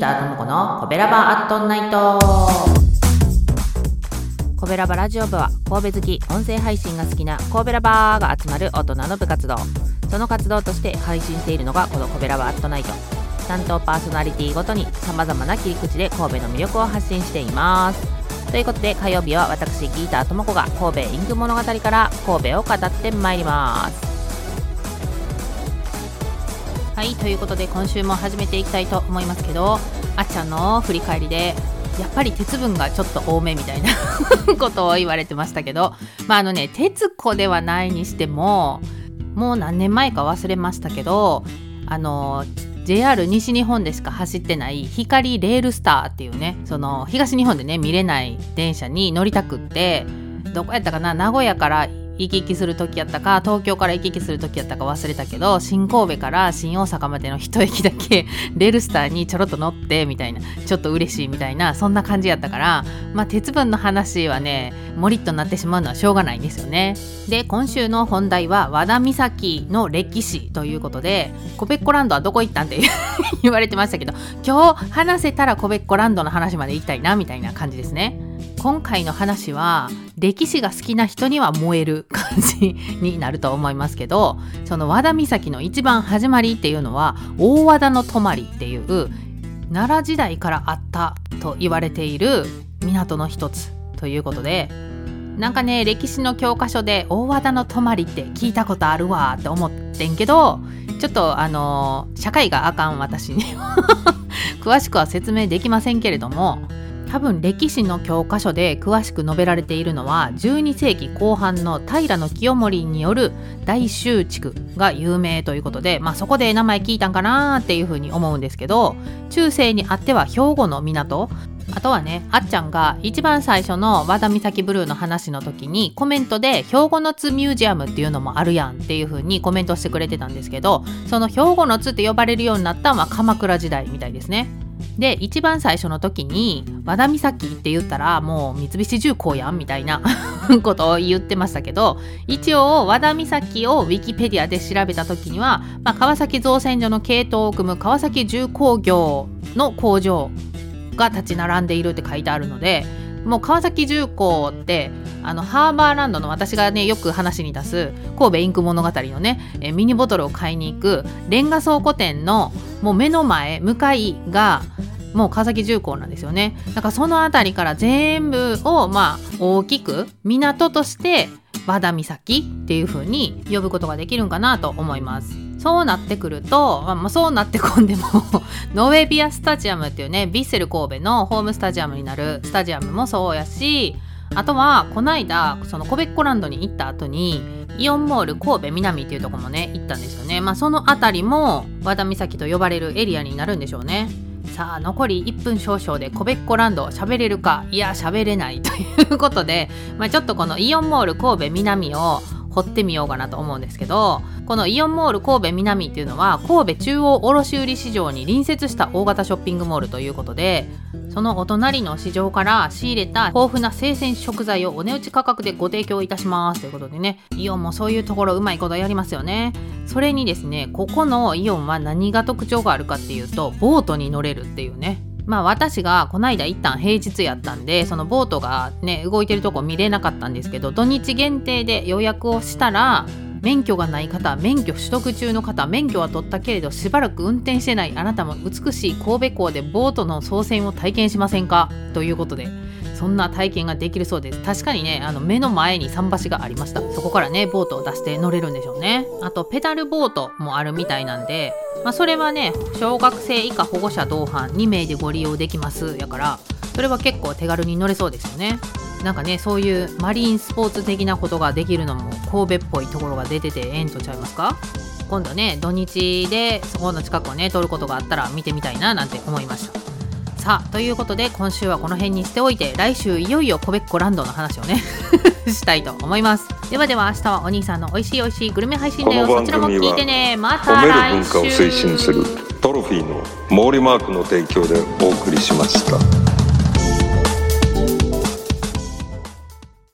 ターともこのコベラバアットナイト。コベラバラジオ部は神戸好き音声配信が好きな神戸ラバーが集まる大人の部活動。その活動として配信しているのがこのコベラバアットナイト。担当パーソナリティごとにさまざまな切り口で神戸の魅力を発信しています。ということで火曜日は私ギーターともこが神戸インク物語から神戸を語ってまいります。はいということで今週も始めていきたいと思いますけどあっちゃんの振り返りでやっぱり鉄分がちょっと多めみたいな ことを言われてましたけどまああのね鉄子ではないにしてももう何年前か忘れましたけどあの JR 西日本でしか走ってない光レールスターっていうねその東日本でね見れない電車に乗りたくってどこやったかな名古屋から行き来する時やったか東京から行き来する時やったか忘れたけど新神戸から新大阪までの一駅だけ レルスターにちょろっと乗ってみたいなちょっと嬉しいみたいなそんな感じやったからまあ鉄分の話はねもりっとなってしまうのはしょうがないんですよね。で今週の本題は和田岬の歴史ということでコベッコランドはどこ行ったんって 言われてましたけど今日話せたらコベッコランドの話まで行きたいなみたいな感じですね。今回の話は歴史が好きな人には燃える感じになると思いますけどその和田岬の一番始まりっていうのは大和田の泊っていう奈良時代からあったと言われている港の一つということでなんかね歴史の教科書で大和田の泊って聞いたことあるわって思ってんけどちょっとあの社会があかん私に 詳しくは説明できませんけれども多分歴史の教科書で詳しく述べられているのは12世紀後半の平清盛による大修築が有名ということで、まあ、そこで名前聞いたんかなっていうふうに思うんですけど中世にあっては兵庫の港あとはねあっちゃんが一番最初の和田岬ブルーの話の時にコメントで兵庫の津ミュージアムっていうのもあるやんっていう風にコメントしてくれてたんですけどその兵庫の津って呼ばれるようになったのは鎌倉時代みたいですね。で一番最初の時に和田岬って言ったらもう三菱重工やんみたいな ことを言ってましたけど一応和田岬をウィキペディアで調べた時には、まあ、川崎造船所の系統を組む川崎重工業の工場が立ち並んでいるって書いてあるのでもう川崎重工ってあのハーバーランドの私がねよく話に出す神戸インク物語のねミニボトルを買いに行くレンガ倉庫店のもう目の前向かいがもう川崎重工なんですよね。だからその辺りから全部をまあ大きく港として和田岬っていう風に呼ぶことができるんかなと思います。そうなってくると、まあ、そうなってこんでも ノーウェビアスタジアムっていうねヴィッセル神戸のホームスタジアムになるスタジアムもそうやしあとはこないだそのコベッコランドに行った後にイオンモール神戸南っていうとこもね行ったんですよね。まあその辺りも和田岬と呼ばれるエリアになるんでしょうね。さあ残り1分少々でコベッコランド喋れるかいや喋れないということで、まあ、ちょっとこのイオンモール神戸南を掘ってみようかなと思うんですけどこのイオンモール神戸南っていうのは神戸中央卸売市場に隣接した大型ショッピングモールということでそのお隣の市場から仕入れた豊富な生鮮食材をお値打ち価格でご提供いたしますということでねイオンもそういうところうまいことやりますよね。それにですねここのイオンは何が特徴があるかっていうとボートに乗れるっていうね。まあ私がこないだ一旦平日やったんでそのボートがね動いてるとこ見れなかったんですけど土日限定で予約をしたら免許がない方免許取得中の方免許は取ったけれどしばらく運転してないあなたも美しい神戸港でボートの操船を体験しませんか？ということで。そんな体験ができるそうです。確かにねあの目の前に桟橋がありました。そこからねボートを出して乗れるんでしょうね。あとペダルボートもあるみたいなんで、まあ、それはね小学生以下保護者同伴2名でご利用できます。やからそれは結構手軽に乗れそうですよね。なんかねそういうマリンスポーツ的なことができるのも神戸っぽいところが出ててええんとちゃいますか？今度ね土日でそこの近くをね通ることがあったら見てみたいななんて思いました。さあということで今週はこの辺にしておいて来週いよいよコベッコランドの話をね したいと思います。ではでは明日はお兄さんの美味しい美味しいグルメ配信だよ。そちらも聞いてね。また来週。トロフィーの毛利マークの提供でお送りしました。